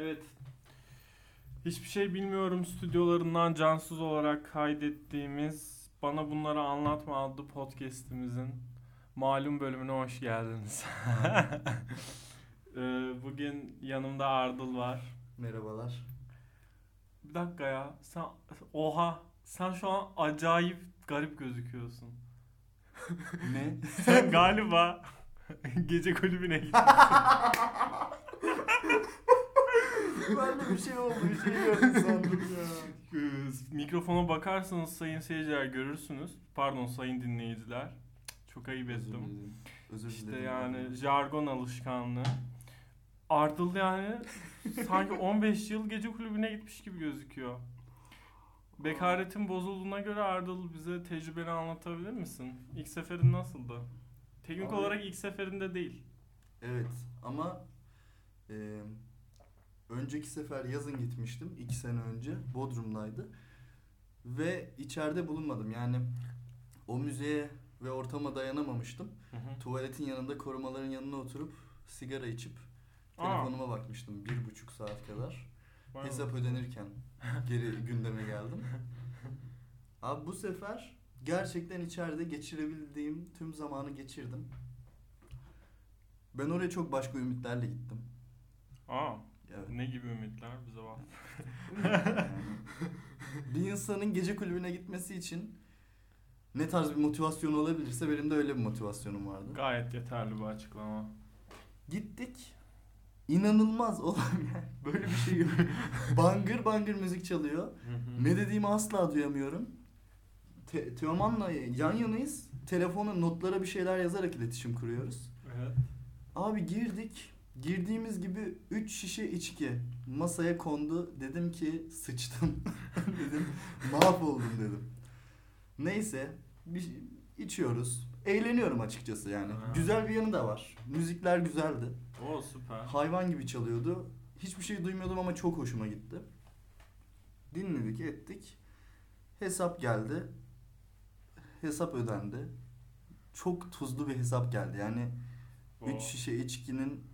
Evet. Hiçbir şey bilmiyorum stüdyolarından cansız olarak kaydettiğimiz Bana Bunları Anlatma adlı podcast'imizin malum bölümüne hoş geldiniz. Ee, Bugün yanımda Ardıl var. Merhabalar. Bir dakika ya. Sen oha sen şu an acayip garip gözüküyorsun. Ne? Sen galiba gece kulübüne gittin. Ben de bir şey oldu, bir şey gördüm sandım ya. Mikrofona bakarsanız sayın seyirciler görürsünüz. Pardon sayın dinleyiciler. Çok ayıp Özür ettim. dilerim. Özür İşte dilerim. yani jargon alışkanlığı. Ardıl yani sanki 15 yıl gece kulübüne gitmiş gibi gözüküyor. Bekaretin bozulduğuna göre Ardıl bize tecrübeni anlatabilir misin? İlk seferin nasıldı? Teknik Abi- olarak ilk seferinde değil. Evet ama e, önceki sefer yazın gitmiştim. iki sene önce. Bodrum'daydı. Ve içeride bulunmadım. Yani o müzeye ve ortama dayanamamıştım. Hı hı. Tuvaletin yanında korumaların yanına oturup sigara içip Aa. telefonuma bakmıştım bir buçuk saat kadar. Vay. Hesap ödenirken geri gündeme geldim. Abi bu sefer gerçekten içeride geçirebildiğim tüm zamanı geçirdim. Ben oraya çok başka ümitlerle gittim. Aa. Ne gibi ümitler bize var? Bir insanın gece kulübüne gitmesi için ne tarz bir motivasyon olabilirse benim de öyle bir motivasyonum vardı. Gayet yeterli bir açıklama. Gittik. İnanılmaz olan yani böyle bir şey yok. bangır bangır müzik çalıyor. Ne dediğimi asla duyamıyorum. Te- Teoman'la yan yanayız. Telefona notlara bir şeyler yazarak iletişim kuruyoruz. Evet. Abi girdik. Girdiğimiz gibi 3 şişe içki masaya kondu. Dedim ki sıçtım. dedim mahvoldum dedim. Neyse bir içiyoruz. Eğleniyorum açıkçası yani. Ha. Güzel bir yanı da var. Müzikler güzeldi. O süper. Hayvan gibi çalıyordu. Hiçbir şey duymuyordum ama çok hoşuma gitti. Dinledik, ettik. Hesap geldi. Hesap ödendi. Çok tuzlu bir hesap geldi. Yani O 3 şişe içkinin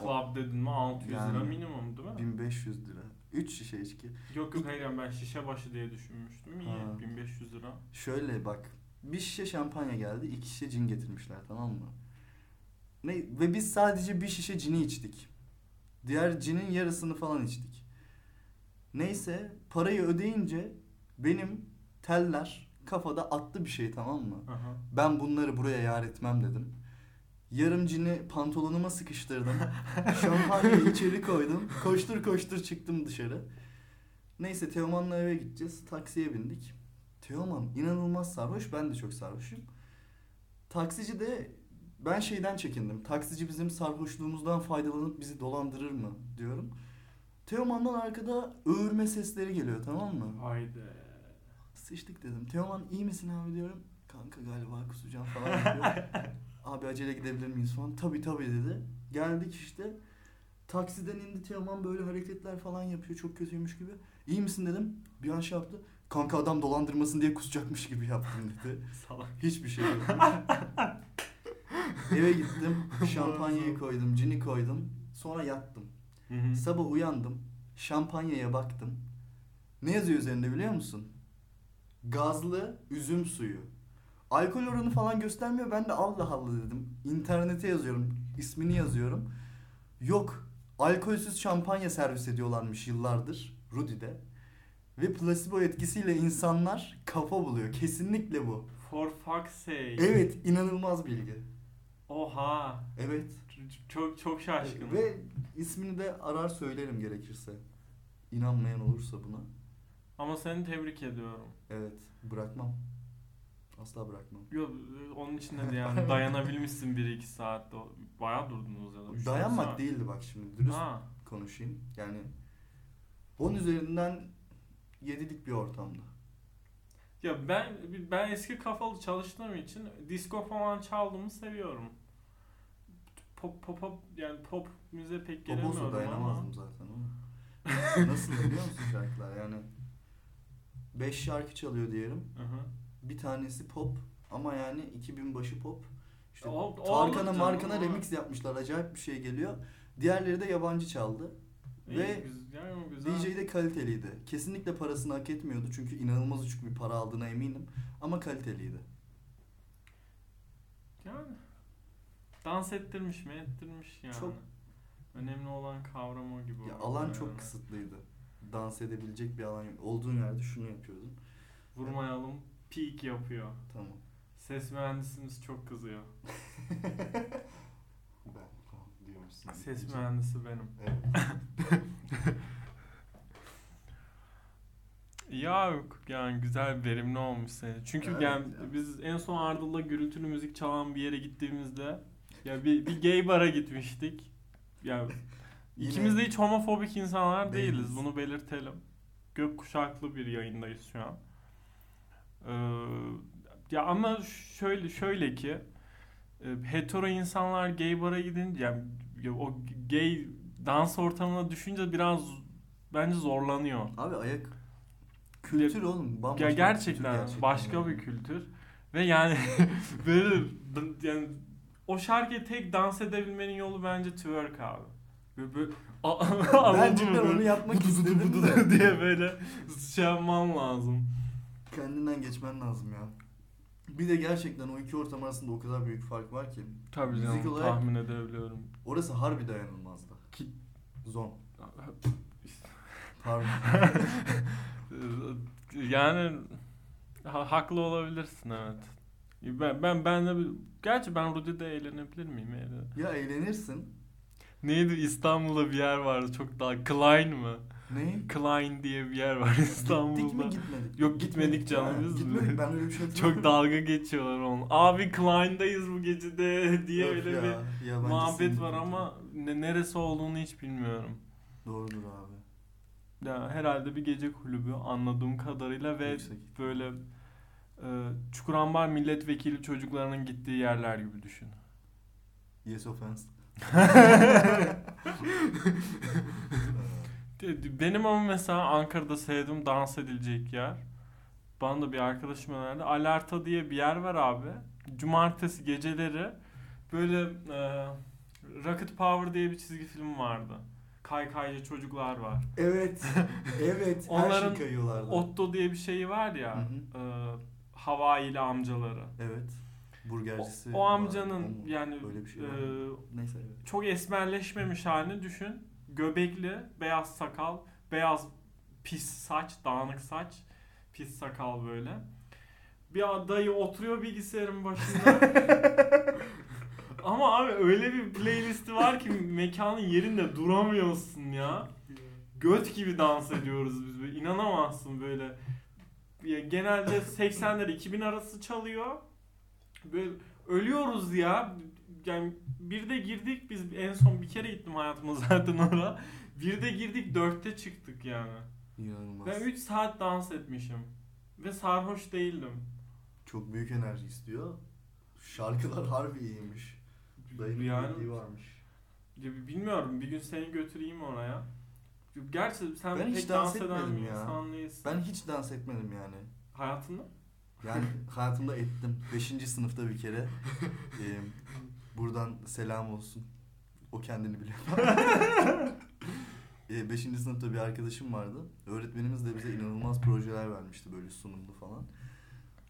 Club dedin mi 600 lira Yani minimum değil mi? 1500 lira. 3 şişe içki. Yok yok hayır yani ben şişe başı diye düşünmüştüm. İyi Ha. 1500 lira. Şöyle bak. Bir şişe şampanya geldi. iki şişe cin getirmişler tamam mı? Ne, ve biz sadece bir şişe cini içtik. Diğer cinin yarısını falan içtik. Neyse parayı ödeyince benim teller kafada attı bir şey tamam mı? Aha. Ben bunları buraya yar etmem dedim. Yarım cini pantolonuma sıkıştırdım. Şampanyayı içeri koydum. Koştur koştur çıktım dışarı. Neyse Teoman'la eve gideceğiz. Taksiye bindik. Teoman inanılmaz sarhoş. Ben de çok sarhoşum. Taksici de ben şeyden çekindim. Taksici bizim sarhoşluğumuzdan faydalanıp bizi dolandırır mı diyorum. Teoman'dan arkada öğürme sesleri geliyor tamam mı? Haydi. Sıçtık dedim. Teoman iyi misin abi diyorum. Kanka galiba kusacağım falan yapıyor. abi acele gidebilir miyiz falan. Tabii tabii dedi. Geldik işte. Taksiden indi Teoman böyle hareketler falan yapıyor. Çok kötüymüş gibi. İyi misin dedim. Bir an şey yaptı. Kanka adam dolandırmasın diye kusacakmış gibi yaptım dedi. Salak. Hiçbir şey yok. Eve gittim. Şampanyayı koydum. Cini koydum. Sonra yattım. Hı hı. Sabah uyandım. Şampanyaya baktım. Ne yazıyor üzerinde biliyor musun? Gazlı üzüm suyu. Alkol oranı falan göstermiyor. Ben de Allah Allah dedim. İnternete yazıyorum. ismini yazıyorum. Yok. Alkolsüz şampanya servis ediyorlarmış yıllardır. Rudy'de. Ve placebo etkisiyle insanlar kafa buluyor. Kesinlikle bu. For fuck's sake. Evet inanılmaz bilgi. Oha. Evet. Çok çok şaşkınım. Ve ismini de arar söylerim gerekirse. İnanmayan olursa buna. Ama seni tebrik ediyorum. Evet, bırakmam. Asla bırakmam. Yok onun için de yani dayanabilmişsin 1-2 saatte. Bayağı durdunuz ya da. Dayanmak saat. değildi bak şimdi, dürüst Ha. konuşayım. Yani 10 üzerinden 7'lik bir ortamda. Ya ben ben eski kafalı çalıştığım için disco falan çaldığımı seviyorum. Pop pop pop yani pop müziğe pek Poposu gelemiyorum ama. dayanamazdım zaten ama. Nasıl biliyor musun şarkılar yani? 5 şarkı çalıyor diyelim. Hı hı. Bir tanesi pop ama yani 2000 başı pop. İşte O- o Tarkan'a Markan'a ama- remix yapmışlar. Acayip bir şey geliyor. Diğerleri de yabancı çaldı. İyi, Ve güz- yani güzel. DJ de kaliteliydi. Kesinlikle parasını hak etmiyordu çünkü inanılmaz uçuk bir para aldığına eminim. Ama kaliteliydi. Yani dans ettirmiş mi? Ettirmiş yani. Çok- Önemli olan kavram o gibi. Ya alan yani. çok kısıtlıydı. Dans edebilecek bir alan yok. Olduğun yerde şunu yapıyordun. Vurmayalım. Peak yapıyor. Tamam. Ses mühendisimiz çok kızıyor. Ben tamam diyormuşsun. Ses mühendisi benim. Evet. Ya yok yani güzel verimli olmuş seni. Çünkü Evet yani ya. biz en son Ardıl'la gürültülü müzik çalan bir yere gittiğimizde ya bir, bir gay bara gitmiştik. Ya ikimiz de hiç homofobik insanlar değiliz. Değiliz. Bunu belirtelim. Gök kuşaklı bir yayındayız şu an. Ee, ya ama şöyle şöyle ki e, hetero insanlar gay bara gidince yani ya o gay dans ortamına düşünce biraz bence zorlanıyor. Abi ayak kültür oğlum. Bambaşka Ya gerçekten, kültür başka yani. bir kültür ve yani böyle yani o şarkıya tek dans edebilmenin yolu bence twerk abi. Böyle, böyle a- Ben cidden onu yapmak istedim diye böyle şey yapman lazım. Kendinden geçmen lazım ya. Bir de gerçekten o iki ortam arasında o kadar büyük fark var ki. Tabii Müzik canım olarak- tahmin edebiliyorum. Orası harbi dayanılmazdı. Ki- Zon. Pardon. yani ha- haklı olabilirsin evet. Ben ben ben de gerçi ben Rudy'de eğlenebilir miyim? Eğlen- ya eğlenirsin. Neydi İstanbul'da bir yer vardı çok daha Klein mı? Ne? Klein diye bir yer var İstanbul'da. Gittik mi gitmedik? Yok, gitmedik canım Ha, biz. Gitmedik ben öyle bir şey Çok dalga geçiyorlar onu. Abi Klein'dayız bu gecede diye Yok öyle ya, bir muhabbet var ama ne, neresi olduğunu hiç bilmiyorum. Doğrudur abi. Ya herhalde bir gece kulübü anladığım kadarıyla ve Yüksek. böyle e, Çukurambar milletvekili çocuklarının gittiği yerler gibi düşün. Yes offense. Benim ama mesela Ankara'da sevdiğim dans edilecek yer. Bana da bir arkadaşım önerdi. Alerta diye bir yer var abi. Cumartesi geceleri böyle e, Rocket Power diye bir çizgi film vardı. Kaykaycı çocuklar var. evet. Evet. Her Onların şey kayıyorlardı. Otto diye bir şeyi var ya. Hı E, Havaili amcaları. Evet. O, Burgercisi. o var. amcanın O- yani Öyle bir şey e, var. Neyse evet. çok esmerleşmemiş halini düşün. Göbekli, beyaz sakal, beyaz pis saç, dağınık saç, pis sakal böyle. Bir dayı oturuyor bilgisayarın başında. Ama abi öyle bir playlisti var ki mekanın yerinde duramıyorsun ya. Göt gibi dans ediyoruz biz böyle. İnanamazsın böyle. Ya genelde 80'ler 2000 arası çalıyor. Böyle ölüyoruz ya. Yani bir de girdik biz en son bir kere gittim hayatımda zaten oraya. Bir de girdik dörtte çıktık yani. İnanılmaz. Ben 3 saat dans etmişim. Ve sarhoş değildim. Çok büyük enerji istiyor. Şarkılar harbi iyiymiş. Dayının Yani bildiği varmış. bilmiyorum bir gün seni götüreyim oraya. Gerçi sen Ben hiç pek dans dans eden bir ya. insan değilsin. Ben hiç dans etmedim yani. Hayatında? Yani hayatımda ettim. Beşinci sınıfta bir kere. buradan selam olsun. O kendini biliyor. Ee, beşinci sınıfta bir arkadaşım vardı. Öğretmenimiz de bize inanılmaz projeler vermişti böyle sunumlu falan.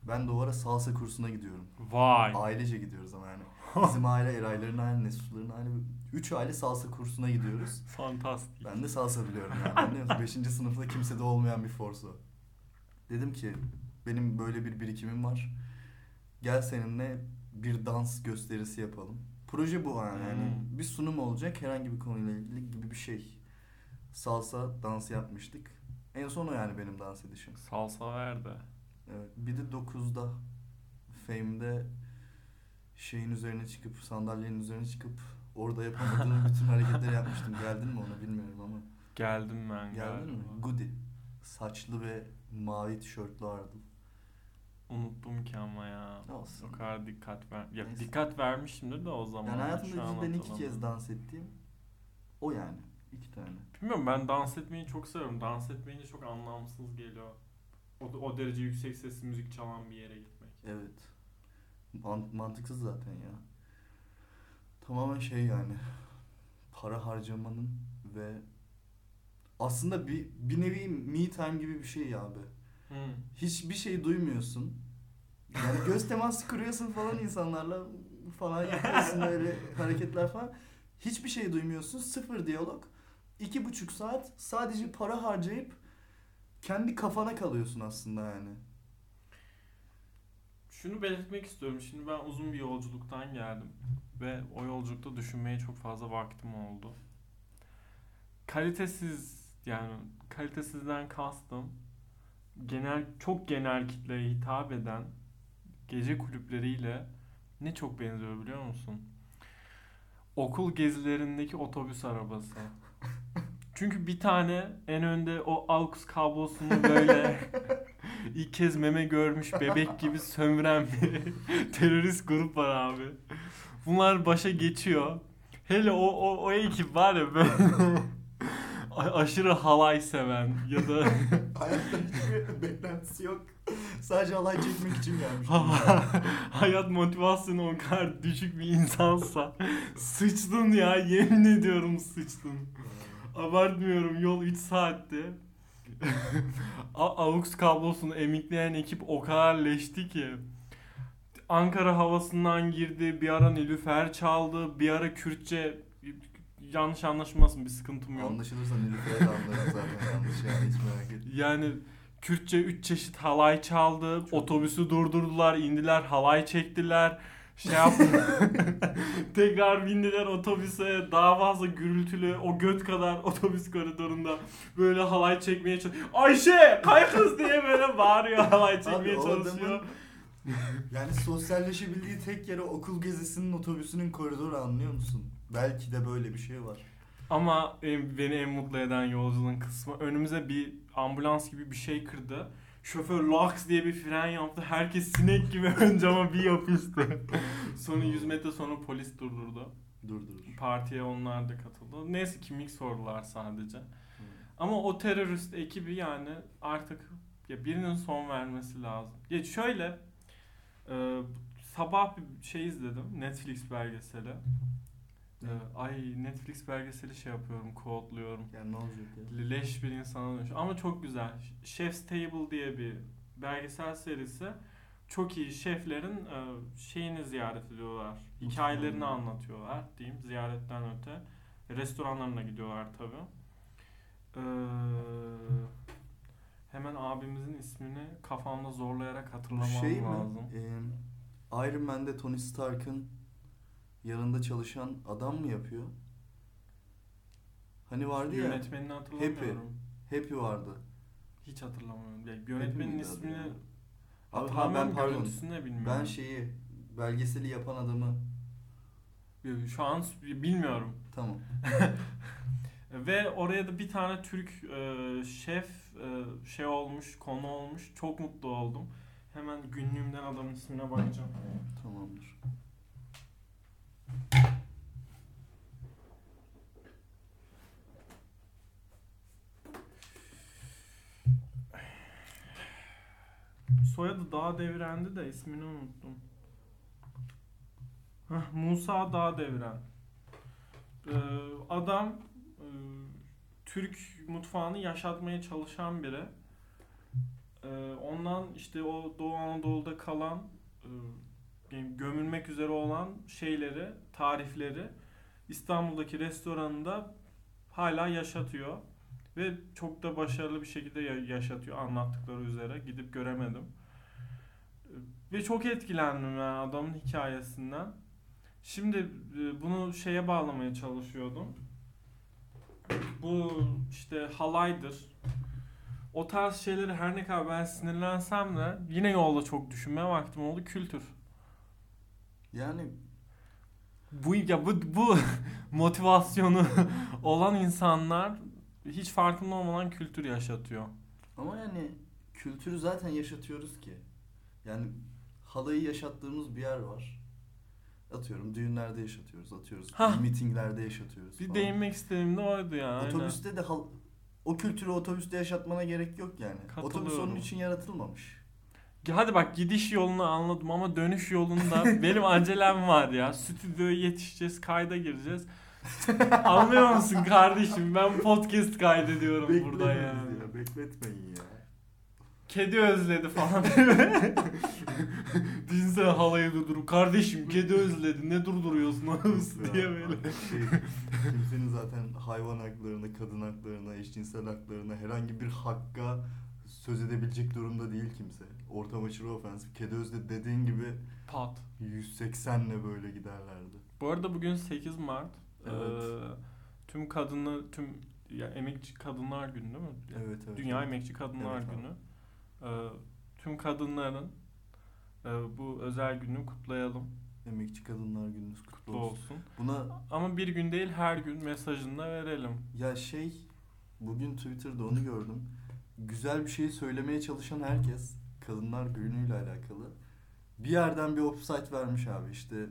Ben de o ara salsa kursuna gidiyorum. Vay. Ailece gidiyoruz ama yani. Bizim aile Erayların aile, Nesutların aile. Üç aile salsa kursuna gidiyoruz. Fantastik. Ben de salsa biliyorum yani. Anlıyor? Beşinci sınıfta kimsede olmayan bir forsu. Dedim ki benim böyle bir birikimim var. Gel seninle bir dans gösterisi yapalım. Proje bu yani. yani Hmm. bir sunum olacak herhangi bir konuyla ilgili gibi bir şey. Salsa dans yapmıştık. En son o yani benim dans edişim. Salsa ver de. Evet. Bir de 9'da Fame'de şeyin üzerine çıkıp sandalyenin üzerine çıkıp orada yapamadığım bütün hareketleri yapmıştım. Geldin mi ona bilmiyorum ama. Geldim ben Geldin mi? galiba. Goody. Saçlı ve mavi tişörtlü Ardıl. Unuttum ki ama ya. Olsun. O kadar dikkat ver. Ya Neyse. dikkat vermişimdir de o zaman. Yani hayatımda cidden iki kez dans ettiğim o yani. iki tane. Bilmiyorum ben dans etmeyi çok seviyorum. Dans etmeyince çok anlamsız geliyor. O, o derece yüksek sesli müzik çalan bir yere gitmek. Evet. Man- mantıksız zaten ya. Tamamen şey yani. Para harcamanın ve aslında bir, bir nevi me time gibi bir şey abi. Hı. Hiçbir şey duymuyorsun. Yani göz teması kuruyorsun falan insanlarla falan yapıyorsun öyle hareketler falan. Hiçbir şey duymuyorsun. Sıfır diyalog. İki buçuk saat sadece para harcayıp kendi kafana kalıyorsun aslında yani. Şunu belirtmek istiyorum. Şimdi ben uzun bir yolculuktan geldim ve o yolculukta düşünmeye çok fazla vaktim oldu. Kalitesiz yani kalitesizden kastım genel çok genel kitleye hitap eden gece kulüpleriyle ne çok benziyor biliyor musun? Okul gezilerindeki otobüs arabası. Çünkü bir tane en önde o AUX kablosunu böyle ilk kez meme görmüş bebek gibi sömüren bir terörist grup var abi. Bunlar başa geçiyor. Hele o o, o ekip var ya böyle aşırı halay seven ya da Hayatta hiçbir beklentisi yok. Sadece alay çekmek için gelmiş. hayat motivasyonu o kadar düşük bir insansa sıçtın ya yemin ediyorum sıçtın. Abartmıyorum yol 3 saatti. A- AUX kablosunu emikleyen ekip o kadar leşti ki. Ankara havasından girdi, bir ara Nilüfer çaldı, bir ara Kürtçe yanlış anlaşılmasın bir sıkıntım yok. Anlaşılırsa Nilüfer'e de anlarım zaten yanlış yani hiç merak etme. Yani Kürtçe 3 çeşit halay çaldı. Otobüsü durdurdular, indiler, halay çektiler. Şey yaptı. Tekrar bindiler otobüse. Daha fazla gürültülü o göt kadar otobüs koridorunda böyle halay çekmeye çalışıyor. Ayşe kay kız diye böyle bağırıyor halay çekmeye Abi çalışıyor. adamın yani sosyalleşebildiği tek yere okul gezisinin otobüsünün koridoru anlıyor musun? Belki de böyle bir şey var. Ama en- beni en mutlu eden yolculuğun kısmı önümüze bir ambulans gibi bir şey kırdı. Şoför laks diye bir fren yaptı. Herkes sinek gibi ön cama bir yapıştı. sonra 100 metre sonra polis durdurdu. Dur dur. Partiye onlar da katıldı. Neyse kimlik sordular sadece. Ama o terörist ekibi yani artık ya birinin son vermesi lazım. Ya şöyle e, sabah bir şey izledim. Netflix belgeseli. E, ay Netflix belgeseli şey yapıyorum, kodluyorum. Yani ne olacak ya? Leş bir insana dönüş. Ama çok güzel. Chef's Table diye bir belgesel serisi. Çok iyi şeflerin e, şeyini ziyaret ediyorlar. Hikayelerini anlatıyorlar diyeyim ziyaretten öte. Restoranlarına gidiyorlar tabi. hemen abimizin ismini kafamda zorlayarak Bu hatırlamam şey mi? lazım. Ee, Iron Man'de Tony Stark'ın yanında çalışan adam mı yapıyor? Hani vardı ya. Yönetmenini hatırlamıyorum. Happy vardı. Hiç hatırlamıyorum. Ya, yönetmenin adı ismini ya? Abi ha, ben pardon. bilmiyorum. Ben şeyi belgeseli yapan adamı Şu an bilmiyorum. tamam. Ve oraya da bir tane Türk e, şef e, şey olmuş, konu olmuş. Çok mutlu oldum. Hemen günlüğümden adamın ismine bakacağım. Tamamdır. Soyadı Dağ Devren'di de ismini unuttum. Hah, Musa Dağ Devren. Ee, adam e, Türk mutfağını yaşatmaya çalışan biri. Ee, ondan işte o Doğu Anadolu'da kalan e, yani gömülmek üzere olan şeyleri, tarifleri İstanbul'daki restoranında hala yaşatıyor. Ve çok da başarılı bir şekilde ya- yaşatıyor anlattıkları üzere. Gidip göremedim. Ve çok etkilendim yani adamın hikayesinden. Şimdi e, bunu şeye bağlamaya çalışıyordum. Bu işte halaydır. O tarz şeyleri her ne kadar ben sinirlensem de yine yolda çok düşünmeye vaktim oldu. Kültür. Yani Bu ya bu bu motivasyonu olan insanlar hiç farkında olmadan kültür yaşatıyor. ama yani kültürü zaten yaşatıyoruz ki. Yani halayı yaşattığımız bir yer var. Atıyorum düğünlerde yaşatıyoruz, atıyoruz. Hah. Mitinglerde yaşatıyoruz Bir falan. değinmek istediğim de oydu ya. aynen. Otobüste de hal- o kültürü otobüste yaşatmana gerek yok yani. Otobüs onun için yaratılmamış. Hadi bak gidiş yolunu anladım ama dönüş yolunda benim acelem var ya. Stüdyoya yetişeceğiz, kayda gireceğiz. Anlıyor musun kardeşim? Ben podcast kaydediyorum burada Beklemeyin yani. ya, bekletmeyin ya. Kedi özledi falan. Düşünsene halayı durdurup kardeşim kedi özledi ne durduruyorsun anasını Ya, diye böyle. Şey, kimsenin zaten hayvan haklarına, kadın haklarına, eşcinsel haklarına herhangi bir hakka söz edebilecek durumda değil kimse. Ortam aşırı ofensif. Kedi özde dediğin gibi Pat. 180'le böyle giderlerdi. Bu arada bugün 8 Mart. Evet. Ee, tüm kadınlar, tüm ya emekçi kadınlar günü değil mi? Evet evet. Dünya evet. Emekçi Kadınlar Evet. Günü. Ee, tüm kadınların e, bu özel günü kutlayalım. Emekçi Kadınlar Gününüz kutlu Kutlu olsun. olsun. Buna Ama bir gün değil her gün mesajını da verelim. ya şey bugün Twitter'da onu gördüm. Güzel bir şey söylemeye çalışan herkes Kadınlar Günü'yle alakalı bir yerden bir offside vermiş abi işte.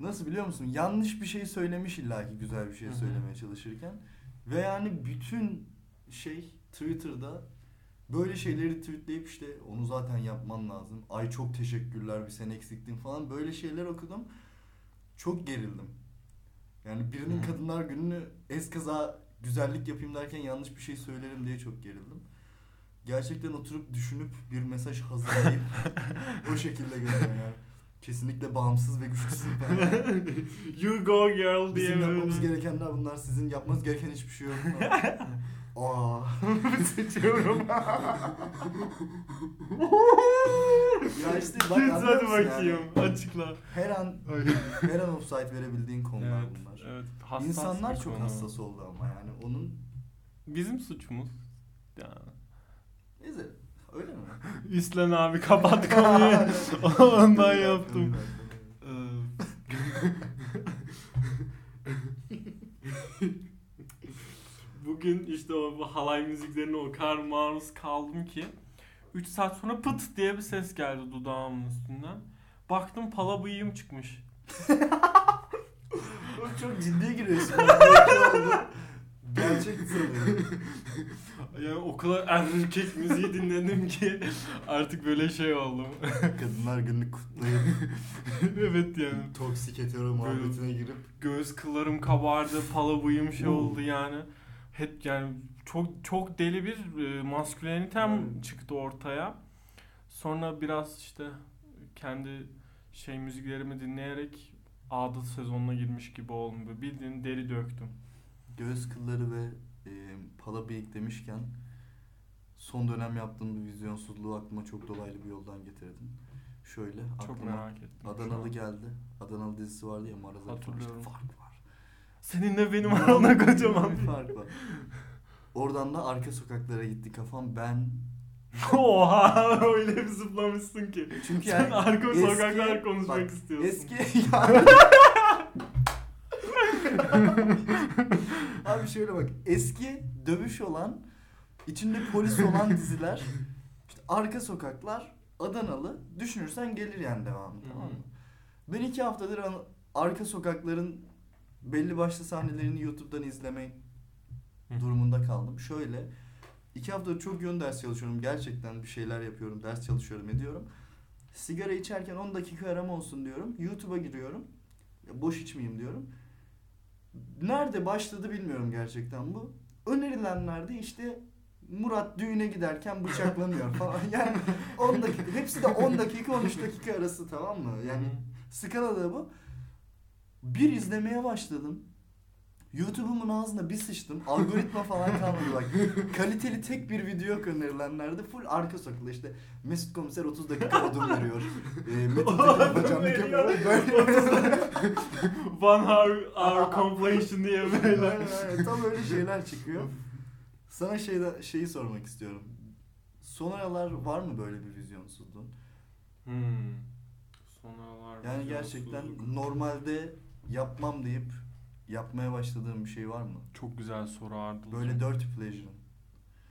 Nasıl biliyor musun? Yanlış bir şey söylemiş illaki güzel bir şey söylemeye çalışırken. Ve yani bütün şey Twitter'da böyle şeyleri tweetleyip işte onu zaten yapman lazım. Ay çok teşekkürler bir sen eksiktin falan böyle şeyler okudum. Çok gerildim. Yani birinin kadınlar gününü eskaza güzellik yapayım derken yanlış bir şey söylerim diye çok gerildim. Gerçekten oturup düşünüp bir mesaj hazırlayıp o şekilde gönderen yani. Kesinlikle bağımsız ve güçlüsün. you go girl diye Bizim yapmamız gerekenler bunlar. Sizin yapmanız gereken hiçbir şey yok. Aa. Seçiyorum. ya işte bak hadi bakayım. yani? Açıkla. Her an her an offside verebildiğin konular Evet, bunlar. evet. Hassas İnsanlar çok konu. hassas oldu ama yani onun Bizim suçumuz. Yani. Neyse öyle mi? İslen abi kapat konuyu. Ondan yaptım. Ee, Bugün işte o bu halay müziklerine o kadar maruz kaldım ki 3 saat sonra pıt diye bir ses geldi dudağımın üstünden. Baktım pala bıyığım çıkmış. Oğlum çok ciddi giriyorsun. Gerçek sanıyorum. Yani o kadar erkek müziği dinledim ki artık böyle şey oldum. Kadınlar gününü kutlayıp evet yani. toksik hetero muhabbetine girip Göğüs kıllarım kabardı, pala bıyığım şey oldu yani. Hep yani çok çok deli bir e, maskülenitem Evet. çıktı ortaya. Sonra biraz işte kendi şey müziklerimi dinleyerek adet sezonuna girmiş gibi oldum. Bildiğin deri döktüm. Göğüs kılları ve e, pala bıyık demişken son dönem yaptığım bir vizyonsuzluğu aklıma çok dolaylı bir yoldan getirdim. Şöyle Çok aklıma merak ettim. Adanalı an. geldi. Adanalı dizisi vardı ya Maraz Hatırlıyorum. fark var. Seninle benim aramda kocaman bir fark var. Oradan da arka sokaklara gitti kafam. Ben Oha öyle bir zıplamışsın ki. çünkü Sen yani arka eski- sokaklar konuşmak bak, istiyorsun. Eski yani Abi şöyle bak eski dövüş olan içinde polis olan diziler işte arka sokaklar Adanalı düşünürsen gelir yani devamı tamam mı? Ben iki haftadır an- arka sokakların belli başlı sahnelerini YouTube'dan izlemek durumunda kaldım. Şöyle iki haftadır çok yoğun ders çalışıyorum. Gerçekten bir şeyler yapıyorum. Ders çalışıyorum ediyorum. Sigara içerken 10 dakika arama olsun diyorum. YouTube'a giriyorum. Ya boş içmeyeyim diyorum. Nerede başladı bilmiyorum gerçekten bu. Önerilenlerde işte Murat düğüne giderken bıçaklanıyor falan. Yani 10 dakika. Hepsi de 10 dakika 13 dakika arası tamam mı? Yani Skalada bu. Bir izlemeye başladım. YouTube'umun ağzına bir sıçtım. Algoritma falan kalmadı bak. Kaliteli tek bir video yok önerilenlerde. Full arka sokaklı işte. Mesut Komiser 30 dakika odun veriyor. E, Metin Tekin bacanlık yapıyor. Böyle. One hour, hour completion diye böyle. Aynen, aynen. Tam öyle şeyler çıkıyor. Sana şeyde, şeyi sormak istiyorum. Son aralar var mı böyle bir vizyonsuzluğun? Hmm. Sonalar. Yani gerçekten normalde yapmam deyip yapmaya başladığım bir şey var mı? Çok güzel soru Ardıl. Böyle dirty pleasure'ın.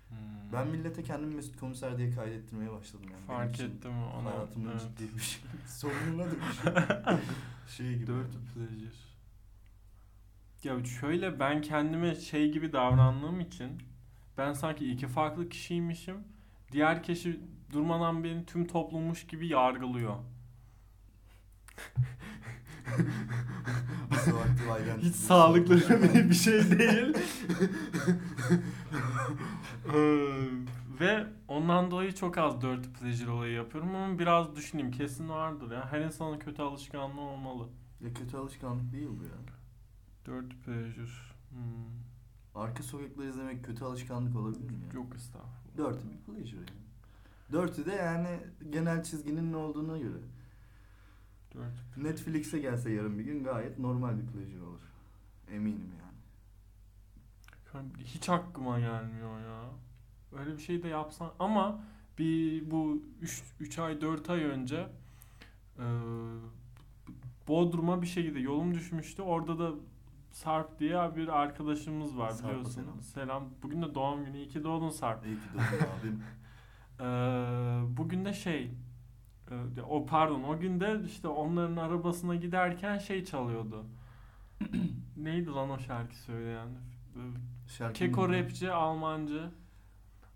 Hmm. Ben millete kendimi Mesut Komiser diye kaydettirmeye başladım yani. Benim Fark için ettim onu. Hayatımın evet. ciddi bir şey. Sorununa dönüşüyor. şey gibi. Dirty pleasure. Ya şöyle ben kendime şey gibi davrandığım için ben sanki iki farklı kişiymişim. Diğer kişi durmadan beni tüm toplummuş gibi yargılıyor. Identity Hiç sağlıklı bir şey değil. Ee, Ve ondan dolayı çok az dirty pleasure olayı yapıyorum ama biraz düşüneyim kesin vardır ya. Her insanın kötü alışkanlığı olmalı. Ya kötü alışkanlık değil bu ya. Dirty pleasure. Hmm. Arka sokakları izlemek kötü alışkanlık olabilir mi ya? Yok estağfurullah. Dirty bir pleasure yani. Dirty de yani genel çizginin ne olduğuna göre. Netflix'e gelse yarın bir gün gayet normal bir pleasure olur. Eminim yani. Yani hiç aklıma gelmiyor ya. Öyle bir şey de yapsan ama bir bu 3 ay 4 ay önce e, Bodrum'a bir şekilde yolum düşmüştü. Orada da Sarp diye bir arkadaşımız var Sarp'a biliyorsun. selam. Selam. Bugün de doğum günü. İyi ki doğdun Sarp. İyi ki doğdun abim. Ee, bugün de şey e, o pardon o gün de işte onların arabasına giderken şey çalıyordu. Neydi lan o şarkı söyleyen? Ee, Şarkı Keko rapçi, Almancı.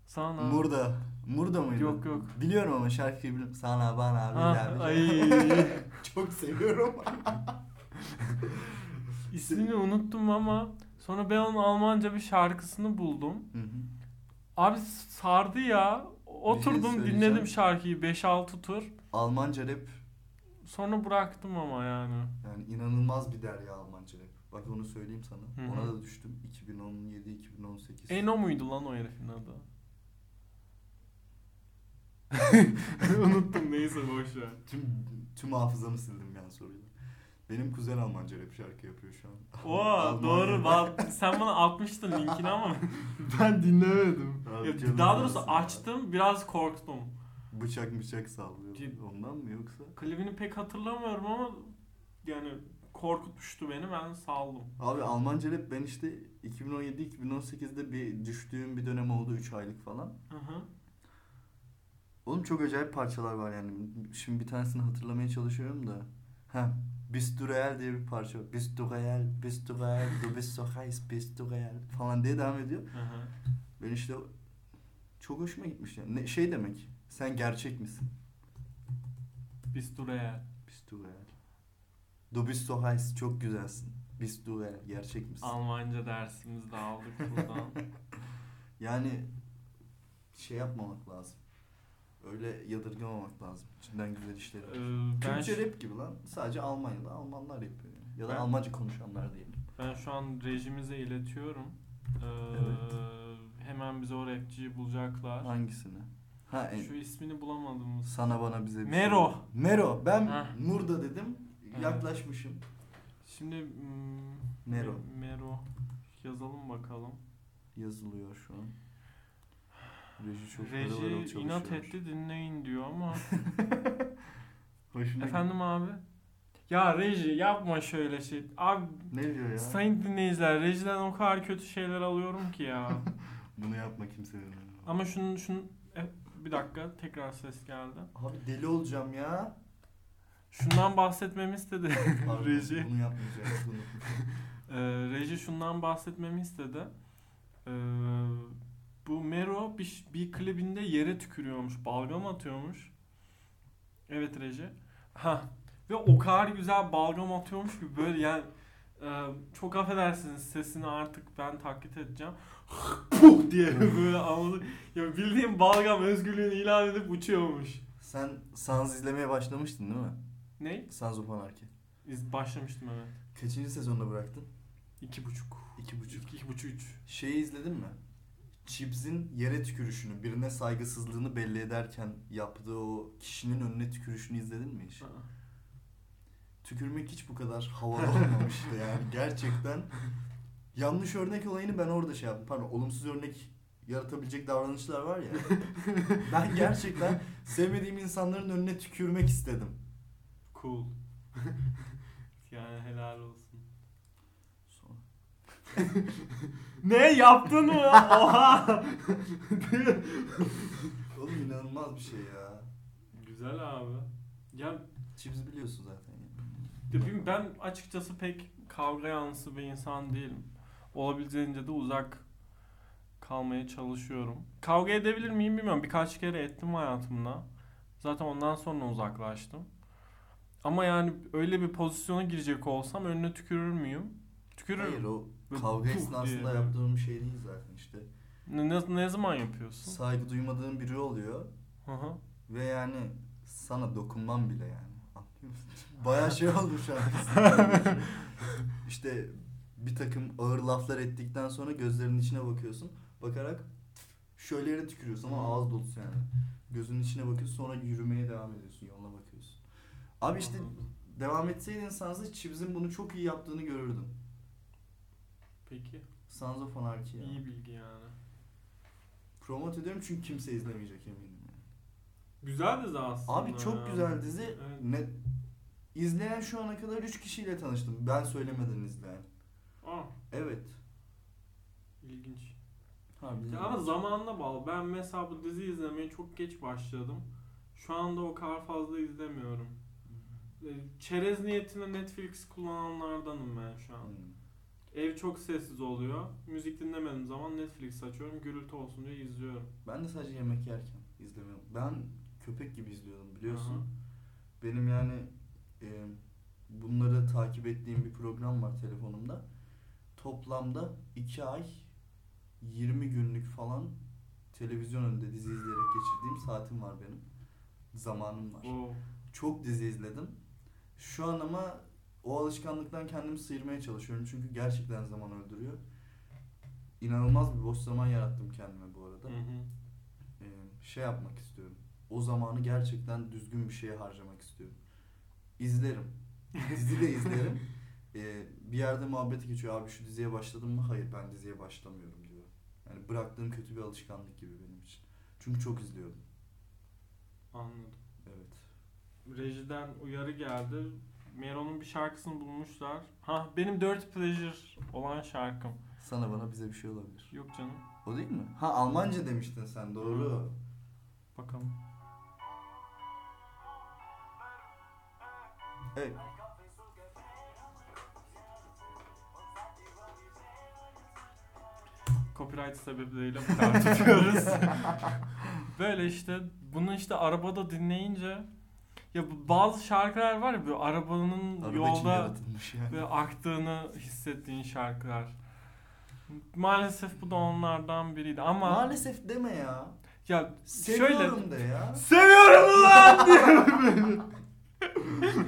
Sana. Murda. Murda mıydı? Yok, yok. Biliyorum ama şarkıyı biliyorum. Sana bana Ha, bir ay. Çok seviyorum. İsmini unuttum ama sonra ben onun Almanca bir şarkısını buldum. Hı hı. Abi sardı ya. Oturdum dinledim şarkıyı 5-6 tur. Almanca rap Sonra bıraktım ama yani. yani inanılmaz bir derya Almanca rap. Bak onu söyleyeyim sana. Hı hı. Ona da düştüm. 2017 2018. Eno muydu lan o herifin adı? Unuttum neyse boş ver. Tüm tüm hafızamı sildim yani soruyla. Benim kuzen Almanca rap şarkı yapıyor şu an. Oo doğru. Bak, sen bana atmıştın linkini ama ben dinlemedim. Abi Ya, daha doğrusu açtım biraz korktum. Bıçak bıçak sallıyor. Cid- Ondan mı yoksa? Klibini pek hatırlamıyorum ama yani korkutmuştu beni ben saldım. Abi Almanca rap ben işte 2017-2018'de bir düştüğüm bir dönem oldu 3 aylık falan. Hı hı. Oğlum çok acayip parçalar var yani. Şimdi bir tanesini hatırlamaya çalışıyorum da. Ha, Bist du real diye bir parça var. Bist du real, bist du real, du bist so heiß, bist du real falan diye devam ediyor. Ben işte çok hoşuma gitmiş yani. Ne, şey demek, sen gerçek misin? Biz duraya. Bist du real. Du bist so heiß, çok güzelsin. Bist du real, gerçek misin? Almanca dersimizi de aldık buradan. Yani şey yapmamak lazım. Öyle yadırgamamak lazım. İçinden güzel işler var. Ee, ben, Türkçe ş- rap gibi lan. Sadece Almanya'da Almanlar yapıyor. yani. Ya da Ben- Almanca konuşanlar diyelim. ben şu an rejimize iletiyorum. Ee, Evet. Hemen bize o rapçiyi bulacaklar. Hangisini? Ha, en- Şu ismini bulamadım. sana bana bize bir Mero. şey. Mero. Ben Heh. Murda dedim. Evet. Yaklaşmışım. Şimdi hmm, Mero. Me- Mero yazalım bakalım. Yazılıyor şu an. Reji çok Reji inat etti dinleyin diyor ama. Hoşuna Efendim abi? Ya Reji yapma şöyle şey. Abi Ne diyor ya? sayın dinleyiciler Reji'den o kadar kötü şeyler alıyorum ki ya. Bunu yapma kimsenin. ama şunun şunun e, bir dakika tekrar ses geldi. Abi deli olacağım ya. Şundan bahsetmemi istedi Pardon, Reji. Bunu yapmayacağız. Bunu. Ee, Reji şundan bahsetmemi istedi. Ee, bu Mero bir, bir klibinde yere tükürüyormuş, balgam atıyormuş. Evet Reji. Ha ve o kadar güzel balgam atıyormuş ki böyle yani e, çok affedersiniz sesini artık ben taklit edeceğim. Puh diye böyle anladık. Ya bildiğin balgam özgürlüğünü ilan edip uçuyormuş. Sen Sans izlemeye başlamıştın değil mi? Ne? Sans of Anarchy. İz, başlamıştım evet. Kaçıncı sezonda bıraktın? İki buçuk. İki buçuk. İki, iki buçuk üç. Şeyi izledin mi? Chips'in yere tükürüşünü, birine saygısızlığını belli ederken yaptığı o kişinin önüne tükürüşünü izledin mi hiç? Aa. Tükürmek hiç bu kadar havalı olmamıştı yani gerçekten. Yanlış örnek olayını ben orada şey yaptım. Pardon olumsuz örnek yaratabilecek davranışlar var ya. ben gerçekten sevmediğim insanların önüne tükürmek istedim. Cool. yani helal olsun. Sonra. Ne yaptın mı? Oha. Oğlum inanılmaz bir şey ya. Güzel abi. Ya Chips biliyorsun zaten. bilmiyorum, ben açıkçası pek kavga yanlısı bir insan değilim. Olabildiğince de uzak kalmaya çalışıyorum. Kavga edebilir miyim bilmiyorum. Birkaç kere ettim hayatımda. Zaten ondan sonra uzaklaştım. Ama yani öyle bir pozisyona girecek olsam önüne tükürür müyüm? Tükürürüm. Hayır o Böyle kavga puf esnasında diye. yaptığım bir şey değil zaten işte. Ne, ne, ne zaman yapıyorsun? Saygı duymadığın biri oluyor Hı hı. ve yani sana dokunmam bile yani. Anlıyor musun? Bayağı şey oldu şu an. işte bir takım ağır laflar ettikten sonra gözlerinin içine bakıyorsun. Bakarak şöyle yere tükürüyorsun ama ağız dolusu yani. Gözünün içine bakıyorsun sonra yürümeye devam ediyorsun. Yoluna bakıyorsun. Abi işte devam etseydin Sansa Chibs'in bunu çok iyi yaptığını görürdün. Peki. Sons of Anarchy ya. İyi bilgi yani. Promote ediyorum çünkü kimse izlemeyecek eminim. yani. Güzel dizi aslında. Abi çok güzel dizi. Evet. Ne izleyen şu ana kadar 3 kişiyle tanıştım. Ben söylemeden izleyen. Aa, Evet. ilginç. Ha, Ya ama zamanla bağlı. Ben mesela bu dizi izlemeye çok geç başladım. Şu anda o kadar fazla izlemiyorum. E, Çerez niyetine Netflix kullananlardanım ben şu an. Hmm. Ev çok sessiz oluyor. Müzik dinlemediğim zaman Netflix açıyorum. Gürültü olsun diye izliyorum. Ben de sadece yemek yerken izlemiyorum. Ben köpek gibi izliyordum biliyorsun. Aha. Benim yani e, bunları takip ettiğim bir program var telefonumda. Toplamda 2 ay 20 günlük falan televizyon önünde dizi izleyerek geçirdiğim saatim var benim. Zamanım var. Oo. Çok dizi izledim. Şu an ama o alışkanlıktan kendimi sıyırmaya çalışıyorum. Çünkü gerçekten zaman öldürüyor. İnanılmaz bir boş zaman yarattım kendime bu arada. Hı hı. Ee, şey yapmak istiyorum. O zamanı gerçekten düzgün bir şeye harcamak istiyorum. İzlerim. Dizi de izlerim. Ee, bir yerde muhabbeti geçiyor. Abi şu diziye başladın mı? Hayır ben diziye başlamıyorum diyor. Yani bıraktığım kötü bir alışkanlık gibi benim için. Çünkü çok izliyorum. Anladım. Evet. Rejiden uyarı geldi. Meron'un bir şarkısını bulmuşlar. Ha benim Dirty Pleasure olan şarkım. Sana bana bize bir şey olabilir. Yok canım. O değil mi? Ha Almanca demiştin sen doğru. Bakalım. Evet. Copyright sebepleriyle bu kadar tutuyoruz. Böyle işte bunu işte arabada dinleyince ya bazı şarkılar var ya böyle arabanın Araba için yolda yaratılmış yani. böyle aktığını hissettiğin şarkılar. Maalesef bu da onlardan biriydi ama Maalesef deme ya. ya Seviyorum de ya. seviyorum lan diyorum.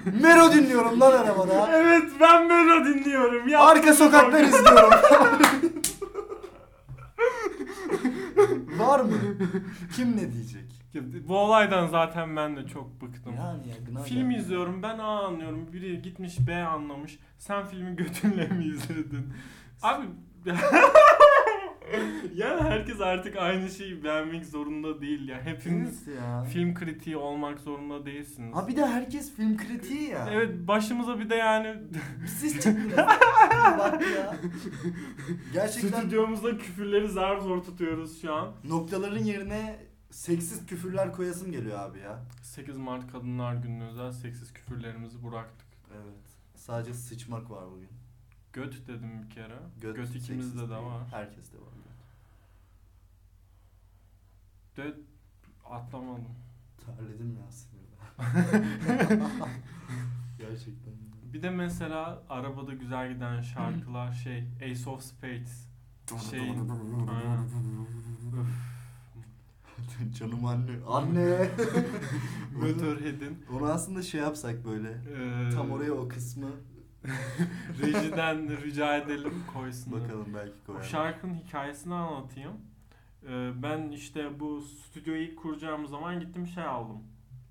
Mero dinliyorum lan arabada. evet ben Melo dinliyorum. Ya Arka sokaklar izliyorum. Var mı? Kim ne diyecek? Bu olaydan zaten ben de çok bıktım. Yani ya gına Film geldi. izliyorum ben A anlıyorum. Biri gitmiş B anlamış. Sen filmi götünle mi izledin? Abi yani herkes artık aynı şeyi beğenmek zorunda değil ya. Hepiniz ya. film kritiği olmak zorunda değilsiniz. Ha bir de herkes film kritiği ya. Evet başımıza bir de yani Siz çıktınız. Bak ya. Gerçekten stüdyomuzda küfürleri zar zor tutuyoruz şu an. noktaların yerine seksiz küfürler koyasım geliyor abi ya. 8 Mart Kadınlar Günü'ne özel seksiz küfürlerimizi bıraktık. Evet. Sadece sıçmak var bugün. Göt dedim bir kere. Göt, Göt, ikimizde seksiz de değil. var. Herkeste var. De atlamadım. Terledim ya sinirden. Gerçekten. Bir de mesela arabada güzel giden şarkılar şey Ace of Spades. Şey, aynen. Canım anne. Anne. Motorhead'in Onu aslında şey yapsak böyle. eee, Tam oraya o kısmı rejiden rica edelim koysunlar. bakalım belki O koyar. şarkının hikayesini anlatayım. Ee, ben işte bu stüdyoyu ilk kuracağım zaman gittim şey aldım.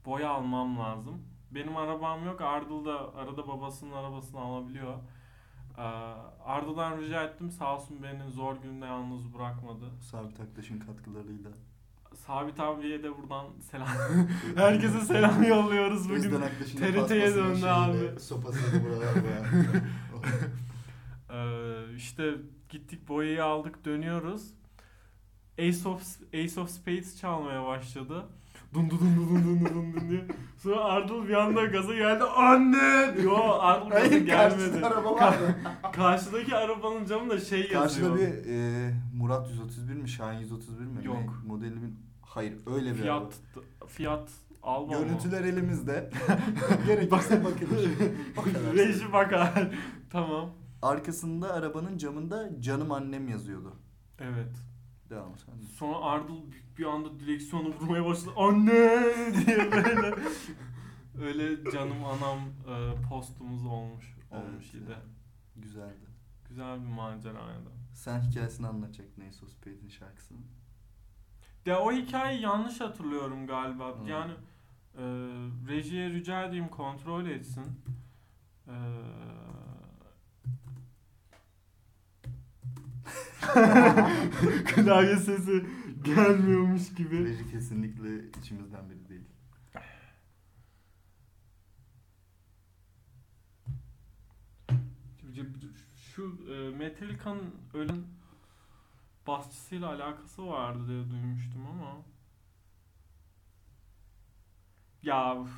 Boya almam lazım. Benim arabam yok. Ardıl da arada babasının arabasını alabiliyor. Ee, Ardıl'dan rica ettim. Sağ olsun beni zor günde yalnız bırakmadı. Sabit Aktaş'ın katkılarıyla. Sabit abiye de buradan selam. Herkese selam yolluyoruz bugün. TRT'ye döndü abi. Sopasını buralarda ya. ee, işte gittik boyayı aldık dönüyoruz. Ace of, Ace of Spades çalmaya başladı. Dun dun dun dun dun dun dun diye. Sonra Ardıl bir anda gaza geldi. Anne! Yo Ardıl gaza Hayır, gelmedi. Araba vardı. Karşıdaki arabanın camında şey Karşıda yazıyor. Karşıda bir e, Murat 131 mi? Şahin 131 mi? Yok. Ne? Modeli bir Hayır öyle bir araba. Fiyat fiyat alma mı? Görüntüler elimizde. Gerekirse bakılır. Reji bakar. tamam. Arkasında arabanın camında canım annem yazıyordu. Evet. Devam sen. Sonra Ardıl bir- bir anda direksiyonu vurmaya başladı. Anne diye böyle. Öyle canım anam e, postumuz olmuş olmuş Evet idi. Güzeldi. Güzel bir maceraydı. Sen hikayesini anlatacak neyse o Spade'in Ya o hikayeyi yanlış hatırlıyorum galiba. Hı. Yani e, rejiye rica edeyim kontrol etsin. E, Klavye sesi gelmiyormuş gibi. Reji kesinlikle içimizden biri değil. Şu e, Metallica'nın ölen basçısıyla alakası vardı diye duymuştum ama. Ya üf.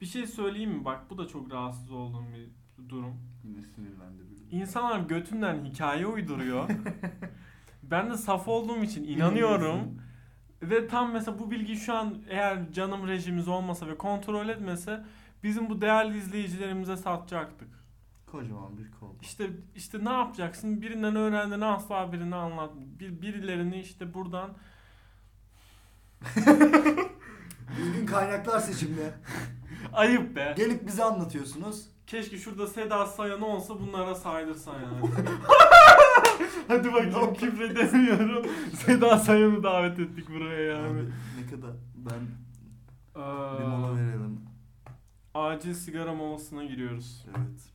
bir şey söyleyeyim mi? Bak bu da çok rahatsız olduğum bir durum. Yine sinirlendi biri. İnsanlar götünden hikaye uyduruyor. ben de saf olduğum için inanıyorum. Ve tam mesela bu bilgi şu an eğer canım rejimiz olmasa ve kontrol etmese bizim bu değerli izleyicilerimize satacaktık. Kocaman bir kol. İşte işte ne yapacaksın? Birinden öğrendiğini asla birine anlat. Bir, birilerini işte buradan Düzgün kaynaklar seçimde. ayıp be. Gelip bize anlatıyorsunuz. Keşke şurada Seda Sayan olsa bunlara saydırsan yani. Hadi bakayım küfredemiyorum. Seda Sayan'ı davet ettik buraya yani. Abi ne kadar ben Ee, bir mola verelim. acil sigara molasına giriyoruz. Evet.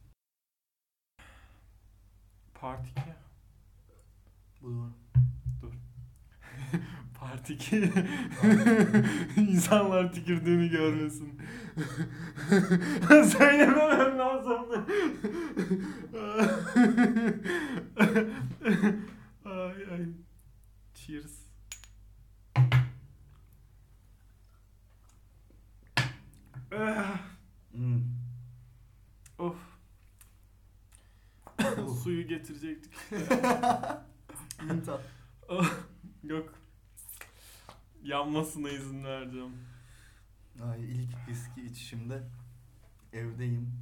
Part 2. Bu doğru. Part 2. İnsanlar tükürdüğünü görmesin. Söylememem lazımdı. ay ay. Cheers. Hmm. of. Suyu getirecektik. İnta. Yok. Yanmasına izin vereceğim. Ay ilk viski içişimde evdeyim.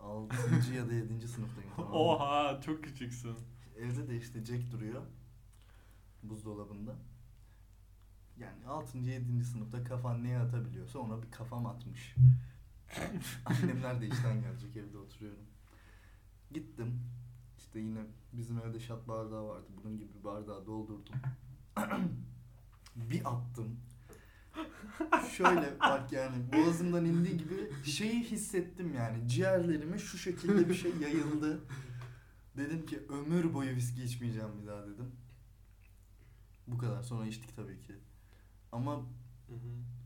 6. ya da 7. sınıftayım. tamam mı? Oha çok küçüksün. Evde de işte Jack duruyor. Buzdolabında. Yani 6. 7. sınıfta kafan neye atabiliyorsa ona bir kafam atmış. Annemler de işten gelecek evde oturuyorum. Gittim. İşte yine bizim evde şat bardağı vardı. Bunun gibi bir bardağı doldurdum. bir attım. Şöyle bak yani boğazımdan indiği gibi şeyi hissettim yani. Ciğerlerime şu şekilde bir şey yayıldı. Dedim ki ömür boyu viski içmeyeceğim bir daha dedim. Bu kadar. Sonra içtik tabii ki. Ama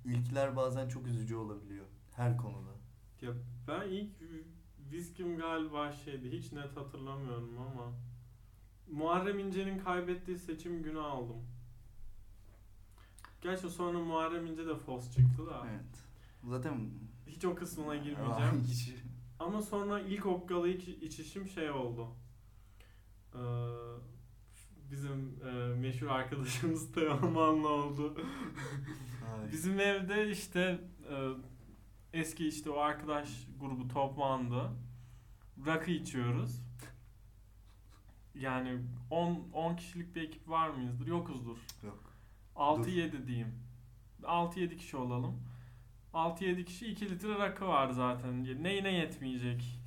ilkler bazen çok üzücü olabiliyor. Her konuda. Ya ben ilk viskim galiba şeydi hiç net hatırlamıyorum ama Muharrem İnce'nin kaybettiği seçim günü aldım. Gerçi sonra Muharrem İnce de fos çıktı da. Evet. Zaten Hiç o kısmına girmeyeceğim. Hiç- Ama sonra ilk okkalı iç- içişim şey oldu. Ee, bizim e, meşhur arkadaşımız Teoman'la oldu. Bizim evde işte e, eski işte o arkadaş grubu toplandı. Rakı içiyoruz. Yani 10 10 kişilik bir ekip var mıyızdır? Yokuzdur. Yok. 6-7 diyeyim. 6-7 kişi olalım. 6-7 kişi 2 litre rakı var zaten. Neyine yetmeyecek?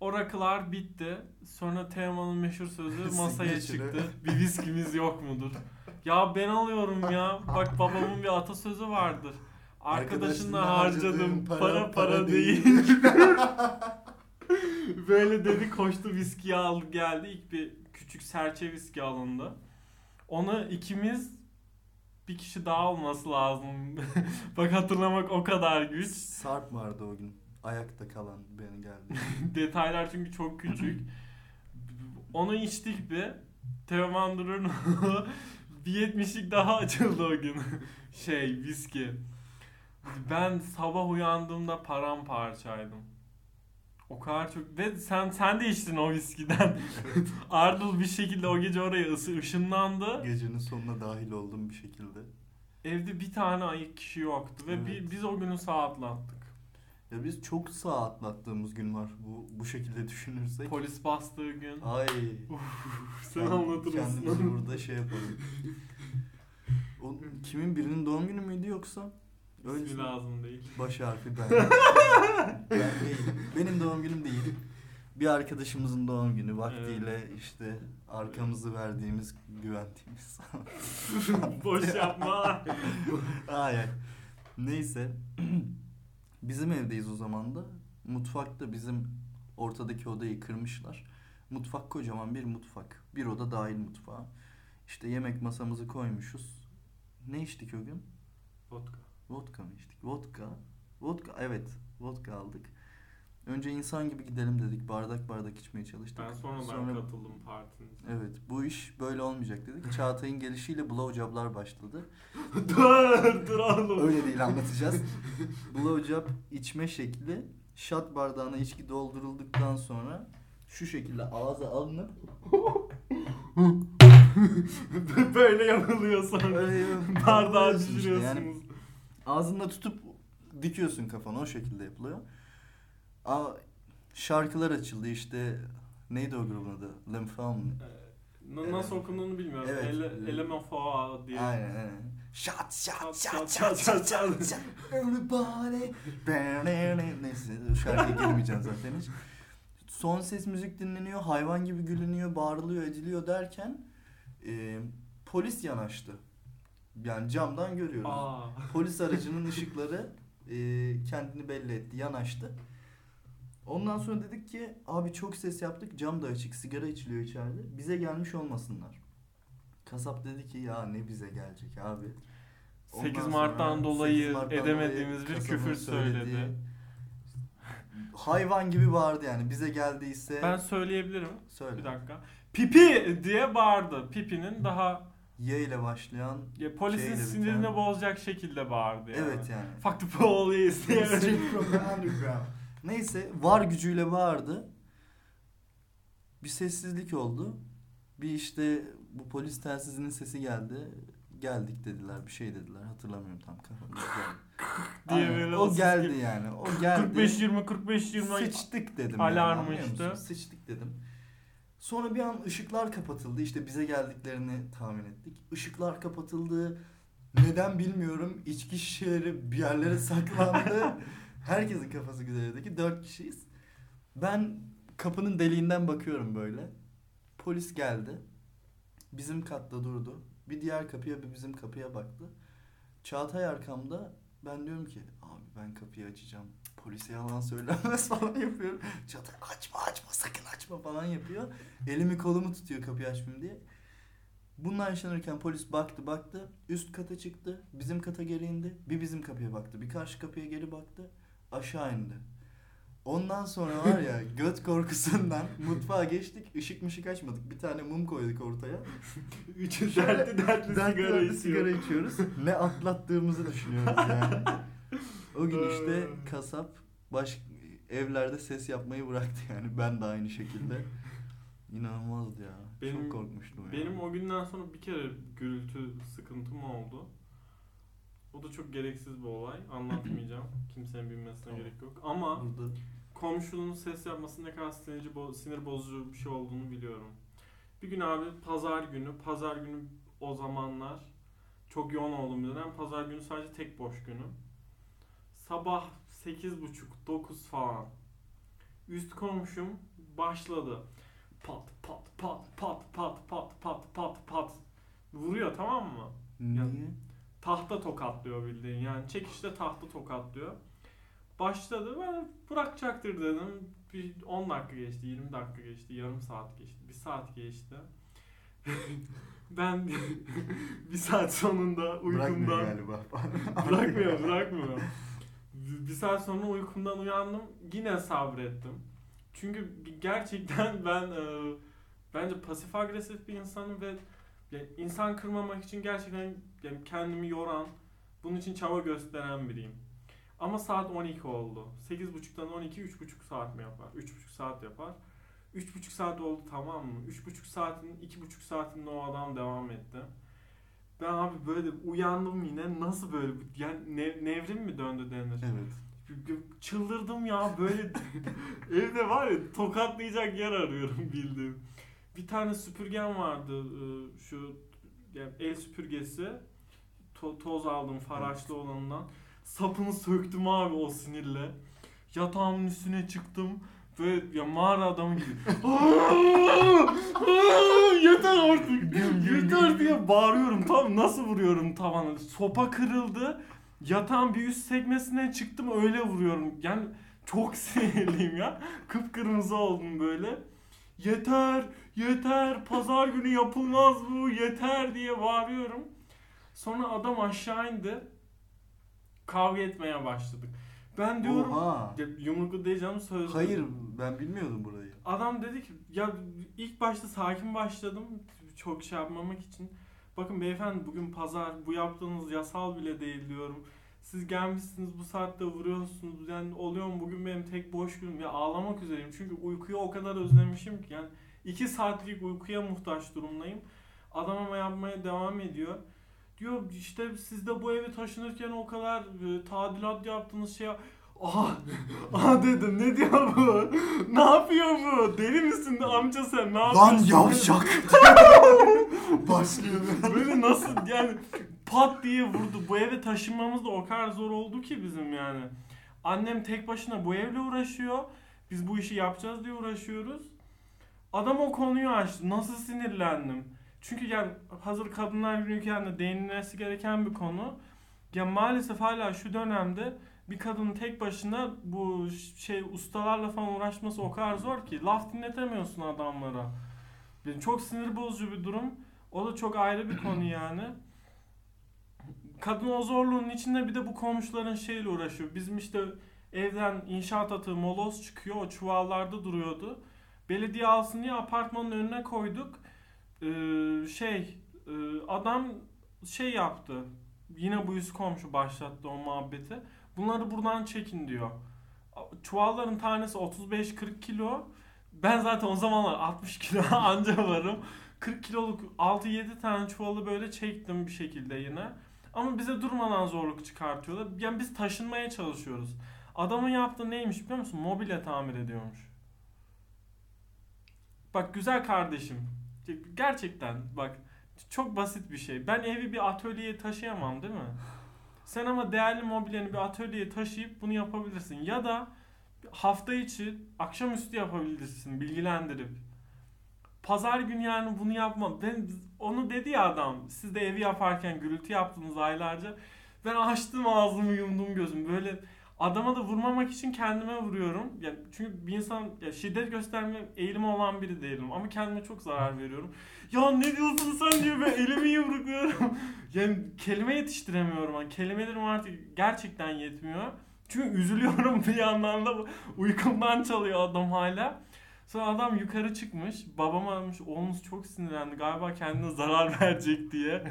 O rakılar bitti. Sonra Teoman'ın meşhur sözü masaya çıktı. Bir viskimiz yok mudur? Ya ben alıyorum ya. Bak babamın bir atasözü vardır. Harcadım harcadığın para para para, değil. Böyle dedi koştu viskiyi aldı geldi. İlk bir küçük serçe viski alındı. Onu ikimiz bir kişi daha olması lazım. Bak hatırlamak o kadar güç. Sarp vardı o gün. Ayakta kalan beni geldi. Detaylar çünkü çok küçük. Onu içtik bir. Teoman Durur'un bir yetmişlik daha açıldı o gün. şey viski. Ben sabah uyandığımda paramparçaydım. O kadar çok ve sen sen de içtin o viskiden. Ardıl bir şekilde o gece oraya ısı ışınlandı. Gecenin sonuna dahil oldum bir şekilde. Evde bir tane ayık kişi yoktu ve Evet. bi- biz o günü sağ atlattık. Ya biz çok sağ atlattığımız gün var bu bu şekilde düşünürsek. Polis bastığı gün. Ay. Sen Kend- anlatır Kendimizi mısın? burada şey yapalım. O, kimin birinin doğum günü müydü yoksa? Öyle İsmi lazım değil. Baş harfi ben. ben değilim. Benim doğum günüm değil. Bir arkadaşımızın doğum günü vaktiyle işte arkamızı verdiğimiz, güvendiğimiz. Boş yapma. ay ay. Neyse. bizim evdeyiz o zaman da. Mutfakta bizim ortadaki odayı kırmışlar. Mutfak kocaman bir mutfak. Bir oda dahil mutfağa. İşte yemek masamızı koymuşuz. Ne içtik o gün? Vodka. Vodka mı içtik? Vodka. Vodka evet. Vodka aldık. Önce insan gibi gidelim dedik. Bardak bardak içmeye çalıştık. Ben sonradan Sonra- katıldım partinize. Evet bu iş böyle olmayacak dedik. Çağatay'ın gelişiyle blowjoblar başladı. dur dur oğlum. Öyle değil anlatacağız. Blowjob içme şekli şat bardağına içki doldurulduktan sonra şu şekilde ağza alınıp Böyle yapılıyor sonra. öyle Bardağı düşürüyorsunuz. Yani ağzında tutup dikiyorsun kafanı o şekilde yapılıyor. Aa, şarkılar açıldı işte neydi o grubun adı? Lymphom. Ee, na- Nasıl okunduğunu bilmiyorum. Evet. Ele, Elemenfoa diye. Aynen aynen. Shot shot Shot, shot shot, shot shot, Everybody Neyse şarkıya girmeyeceğim zaten hiç. Son ses müzik dinleniyor, hayvan gibi gülünüyor, bağırılıyor, ediliyor derken e, polis yanaştı. Yani camdan görüyoruz. Aa. Polis aracının ışıkları e, kendini belli etti, yanaştı. Ondan sonra dedik ki abi çok ses yaptık, cam da açık, sigara içiliyor içeride. Bize gelmiş olmasınlar. Kasap dedi ki ya ne bize gelecek abi. 8 Ondan Mart'tan sonra dolayı 8 Mart'tan edemediğimiz dolayı bir küfür söylediği- söyledi. Hayvan gibi bağırdı yani bize geldiyse Ben söyleyebilirim. söyle. Bir dakika. Pipi diye bağırdı. Pipinin daha Y ile başlayan ya, polisin Şeyle sinirini biten. bozacak şekilde bağırdı yani. evet yani. Fuck the police diye. Straight from the underground. Neyse var gücüyle bağırdı. Bir sessizlik oldu. Bir işte bu polis telsizinin sesi geldi. Geldik dediler bir şey dediler hatırlamıyorum tam kafamda. diye Aynen, böyle o geldi geliyor. yani. O geldi. 45 20 45 20 Sıçtık dedim. Alarm yani? Sıçtık dedim. Sonra bir an ışıklar kapatıldı. İşte bize geldiklerini tahmin ettik. Işıklar kapatıldı. Neden bilmiyorum. İçki şişeleri bir yerlere saklandı. Herkesin kafası güzeldeki. Dört kişiyiz. Ben kapının deliğinden bakıyorum böyle. Polis geldi. Bizim katta durdu. Bir diğer kapıya bir bizim kapıya baktı. Çağatay arkamda. Ben diyorum ki abi ben kapıyı açacağım. Polise yalan söylenmez falan yapıyorum. Çağatay açma açma sakın açma falan yapıyor. Elimi kolumu tutuyor kapıyı açmayayım diye. Bunlar yaşanırken polis baktı baktı. Üst kata çıktı. Bizim kata geri indi. Bir bizim kapıya baktı. Bir karşı kapıya geri baktı. Aşağı indi. Ondan sonra var ya göt korkusundan mutfağa geçtik. Işık mışık açmadık. Bir tane mum koyduk ortaya. Üçü dertli dertli Dertli sigara dertli sigara içiyor. içiyoruz. Ne atlattığımızı düşünüyoruz yani. O gün işte kasap baş evlerde ses yapmayı bıraktı yani. Ben de aynı şekilde. İnanılmazdı ya. Benim- Çok korkmuştum ya. Benim o günden sonra bir kere gürültü sıkıntım oldu. O da çok gereksiz bir olay. Anlatmayacağım. Kimsenin bilmesine Tamam. gerek yok. Ama burada komşunun ses yapması ne kadar sinir, bo- sinir bozucu bir şey olduğunu biliyorum. Bir gün abi pazar günü, pazar günü o zamanlar çok yoğun olduğum bir dönem. Pazar günü sadece tek boş günü. Sabah 8.30-9 falan. Üst komşum başladı. Pat pat pat pat pat pat pat pat pat. Vuruyor tamam mı? niye? tahta tokatlıyor bildiğin yani çekişte tahta tokatlıyor. Başladı ben bırakacaktır dedim. Bir 10 dakika geçti, 20 dakika geçti, yarım saat geçti, bir saat geçti. ben bir saat sonunda Bırakmıyor uykumdan galiba. bırakmıyor, bırakmıyor. Bir saat sonra uykumdan uyandım, yine sabrettim. Çünkü gerçekten ben e, bence pasif agresif bir insanım ve yani insan kırmamak için gerçekten yani kendimi yoran, bunun için çaba gösteren biriyim. Ama saat 12 oldu. 8.30'dan 12 3.5 saat mi yapar? 3.5 saat yapar. 3.5 saat oldu tamam mı? 3.5 saatin 2.5 saatinde o adam devam etti. Ben abi böyle uyandım yine nasıl böyle yani ne- nevrim mi döndü denir? Evet. Çıldırdım ya böyle evde var ya tokatlayacak yer arıyorum bildiğin. Bir tane süpürgem vardı e, şu yani el süpürgesi. To- toz aldım faraşlı olanından. Sapını söktüm abi o sinirle. Yatağımın üstüne çıktım. Böyle ya mağara adamı gibi. Yeter artık. Yeter diye bağırıyorum. Tam nasıl vuruyorum tavana. Sopa kırıldı. Yatağın bir üst sekmesine çıktım öyle vuruyorum. Yani çok sinirliyim ya. Kıpkırmızı oldum böyle. Yeter, yeter, pazar günü yapılmaz bu, yeter diye bağırıyorum. Sonra adam aşağı indi. Kavga etmeye başladık. Ben diyorum, Oha. Ya yumruklu diyeceğim sözlü. Hayır ben bilmiyordum burayı. Adam dedi ki ya ilk başta sakin başladım çok şey yapmamak için. Bakın beyefendi bugün pazar bu yaptığınız yasal bile değil diyorum. Siz gelmişsiniz bu saatte vuruyorsunuz. Yani oluyor mu bugün benim tek boş günüm. Ya ağlamak üzereyim. Çünkü uykuyu o kadar özlemişim ki. Yani iki saatlik uykuya muhtaç durumdayım. Adam ama yapmaya devam ediyor. Diyor işte siz de bu evi taşınırken o kadar e, tadilat yaptığınız şey... Aha, aha dedim ne diyor bu? ne yapıyor bu? Deli misin de amca sen ne Lan yapıyorsun? yavşak. Başlıyor. Böyle nasıl yani pat diye vurdu. Bu eve taşınmamız da o kadar zor oldu ki bizim yani. Annem tek başına bu evle uğraşıyor. Biz bu işi yapacağız diye uğraşıyoruz. Adam o konuyu açtı. Nasıl sinirlendim. Çünkü yani hazır kadınlar günüyken de değinilmesi gereken bir konu. Ya maalesef hala şu dönemde bir kadının tek başına bu şey ustalarla falan uğraşması o kadar zor ki laf dinletemiyorsun adamlara. Yani çok sinir bozucu bir durum. O da çok ayrı bir konu yani. Kadın o zorluğun içinde bir de bu komşuların şeyle uğraşıyor. Bizim işte evden inşaat atığı moloz çıkıyor. O çuvallarda duruyordu. Belediye alsın diye apartmanın önüne koyduk. Ee, şey e, adam şey yaptı. Yine bu yüz komşu başlattı o muhabbeti. Bunları buradan çekin diyor. Çuvalların tanesi 35-40 kilo. Ben zaten o zamanlar 60 kilo anca varım. 40 kiloluk 6-7 tane çuvalı böyle çektim bir şekilde yine. Ama bize durmadan zorluk çıkartıyorlar. Yani biz taşınmaya çalışıyoruz. Adamın yaptığı neymiş biliyor musun? Mobilya tamir ediyormuş. Bak güzel kardeşim. Gerçekten bak çok basit bir şey. Ben evi bir atölyeye taşıyamam değil mi? Sen ama değerli mobilyeni bir atölyeye taşıyıp bunu yapabilirsin. Ya da hafta içi akşamüstü yapabilirsin bilgilendirip. Pazar günü yani bunu yapmam. Ben onu dedi ya adam. Siz de evi yaparken gürültü yaptınız aylarca. Ben açtım ağzımı yumdum gözüm. Böyle adama da vurmamak için kendime vuruyorum. Yani çünkü bir insan ya şiddet gösterme eğilimi olan biri değilim ama kendime çok zarar veriyorum. Ya ne diyorsun sen diyor ben elimi yumrukluyorum. yani kelime yetiştiremiyorum. Yani kelimelerim artık gerçekten yetmiyor. Çünkü üzülüyorum bir yandan da uykumdan çalıyor adam hala. Sonra adam yukarı çıkmış. Babam aramış. Oğlunuz çok sinirlendi. Galiba kendine zarar verecek diye.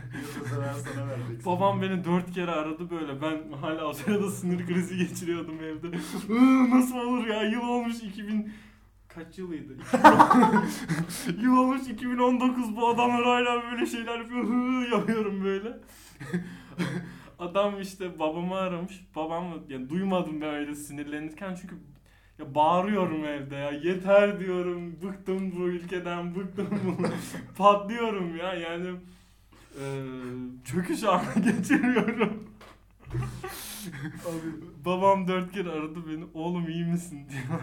zarar sana verecek. Babam beni dört kere aradı böyle. Ben hala o sırada sinir krizi geçiriyordum evde. Nasıl olur ya? Yıl olmuş 2000... Kaç yılıydı? Yıl olmuş 2019 bu adamlar hala böyle şeyler yapıyor. Yapıyorum böyle. Adam işte babamı aramış. Babam yani duymadım ben öyle sinirlenirken çünkü ya bağırıyorum evde ya. Yeter diyorum. Bıktım bu ülkeden. Bıktım bu. Patlıyorum ya yani. Eee çöküş anı geçiriyorum. Abi Babam dört kere aradı beni. Oğlum iyi misin diyor.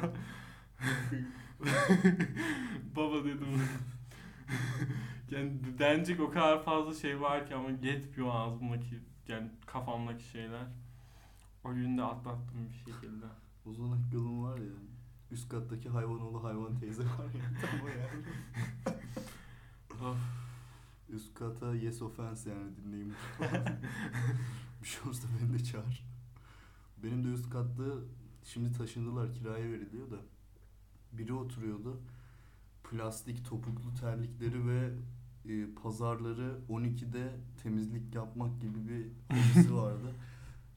Baba dedim. yani denecek o kadar fazla şey var ki ama yetmiyor ağzımdaki yani kafamdaki şeyler. O günü de atlattım bir şekilde. Ozan Akgül'ün var ya. Üst kattaki hayvanoğlu hayvan teyze var ya. Tam o yani. Of. Üst kata yes offense yani dinleyin. bir şey olursa beni de çağır. Benim de üst katta şimdi taşındılar kiraya veriliyor da. Biri oturuyordu. Plastik topuklu terlikleri ve e, pazarları 12'de temizlik yapmak gibi bir hobisi vardı.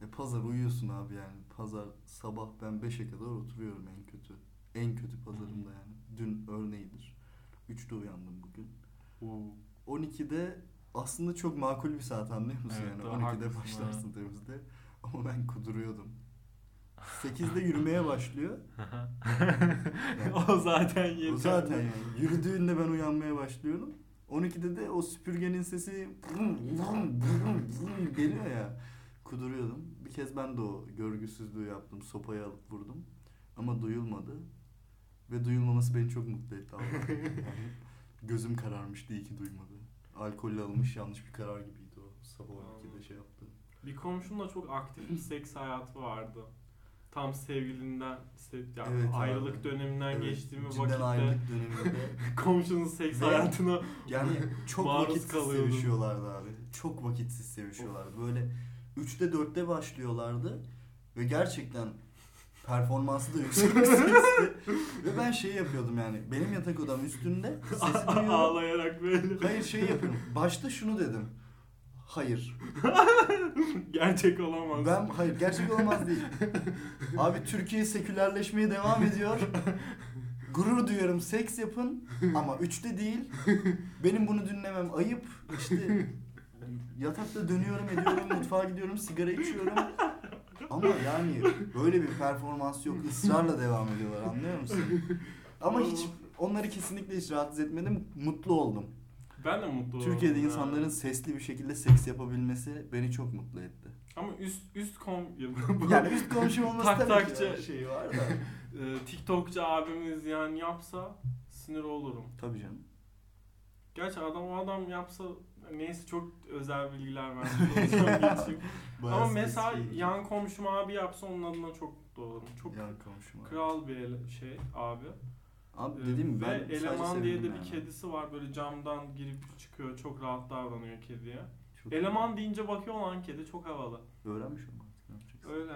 E pazar uyuyorsun abi yani. Pazar sabah ben 5'e kadar oturuyorum en kötü. En kötü pazarımda yani. Dün örneğidir. 3'te uyandım bugün. 12'de aslında çok makul bir saat anlıyor musun Evet, yani? doğru, 12'de haklısın, başlarsın temizde. Ama ben kuduruyordum. 8'de yürümeye başlıyor. o zaten yeterli. O zaten yani. Yürüdüğünde ben uyanmaya başlıyorum. 12'de de o süpürgenin sesi geliyor ya. Kuduruyordum. Bir kez ben de o görgüsüzlüğü yaptım. Sopayı alıp vurdum. Ama duyulmadı. Ve duyulmaması beni çok mutlu etti. Yani gözüm kararmıştı iyi ki duymadı. Alkolle alınmış yanlış bir karar gibiydi o. Sabah 12'de şey yaptı. Bir komşumla çok aktif bir seks hayatı vardı. Tam sevgilinden, sev, yani Evet abi. ayrılık döneminden Evet, geçtiğimi vakitte ayrılık döneminde komşunun seks Ve- hayatına Yani çok vakitsiz kalıyordum. sevişiyorlardı abi. Çok vakitsiz sevişiyorlardı. Böyle 3'te 4'te başlıyorlardı. Ve gerçekten performansı da yüksek bir sesti. Ve ben şey yapıyordum yani. Benim yatak odam üstünde. Sesi duyuyorum. ağlayarak böyle. Hayır şey yapıyorum. Başta şunu dedim. Hayır. Gerçek olamaz. Ben hayır gerçek olamaz değil. Abi Türkiye sekülerleşmeye devam ediyor. Gurur duyuyorum seks yapın ama üçte değil. Benim bunu dinlemem ayıp. İşte yatakta dönüyorum ediyorum mutfağa gidiyorum sigara içiyorum. Ama yani böyle bir performans yok ısrarla devam ediyorlar anlıyor musun? Ama hiç onları kesinlikle hiç rahatsız etmedim mutlu oldum. Ben de mutlu oldum. Türkiye'de ya. insanların sesli bir şekilde seks yapabilmesi beni çok mutlu etti. ama üst üst kom Yani üst komşum olması Tak tabii takçı. ki şey var da. Ee, TikTokçu abimiz yani yapsa sinir olurum. Tabii canım. Gerçi adam o adam yapsa neyse çok özel bilgiler. Bayağı Ama mesela yan komşum abi yapsa onun adına çok olurum. Çok yan komşum. abi. kral bir ele- şey abi. Abi Ee, dediğim gibi Ve ben sadece eleman diye de sevindim bir yani. kedisi var böyle camdan girip çıkıyor çok rahat davranıyor kediye. Çok Eleman deyince bakıyor lan kedi çok havalı. öğrenmiş artık. yapacaksın? Öyle.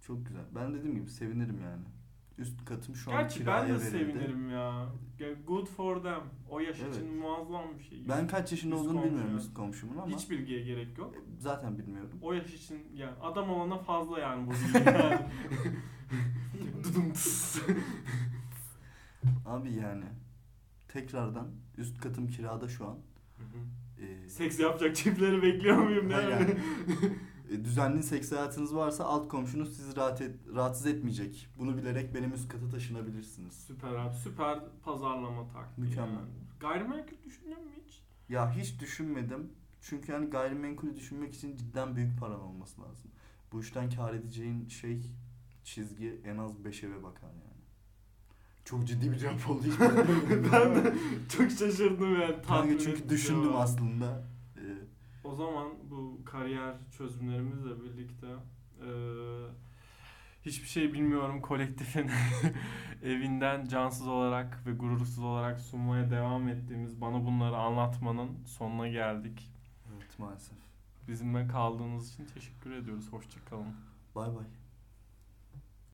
Çok güzel. Ben dediğim gibi sevinirim yani. Üst katım şu an Gerçi kiraya ben de verildi. sevinirim ya. Good for them. O yaş Evet. için muazzam bir şey. Ben kaç yaşında Üst olduğunu komşu bilmiyorum üst komşumun ama Hiç bilgiye gerek yok. zaten bilmiyorum. O yaş için yani adam olana fazla yani bu bilgi. Dudum. Abi yani tekrardan üst katım kirada şu an. Ee, Seks yapacak çiftleri bekliyor muyum yani. E, düzenli seks hayatınız varsa alt komşunuz sizi rahat et, rahatsız etmeyecek. Bunu bilerek benim üst kata taşınabilirsiniz. Süper abi süper pazarlama taktiği Mükemmel. yani. Gayrimenkul düşünüyor musun hiç? Ya hiç düşünmedim. Çünkü hani gayrimenkulü düşünmek için cidden büyük paran olması lazım. Bu işten kar edeceğin şey çizgi en az 5 eve bakar yani. Çok ciddi bir cevap oldu ben de çok şaşırdım yani. tatmin çünkü düşündüm aslında. O zaman bu kariyer çözümlerimizle birlikte eee, hiçbir şey bilmiyorum kolektifin evinden cansız olarak ve gurursuz olarak sunmaya devam ettiğimiz bana bunları anlatmanın sonuna geldik. evet maalesef. Bizimle kaldığınız için teşekkür ediyoruz. Hoşçakalın. Bay bay.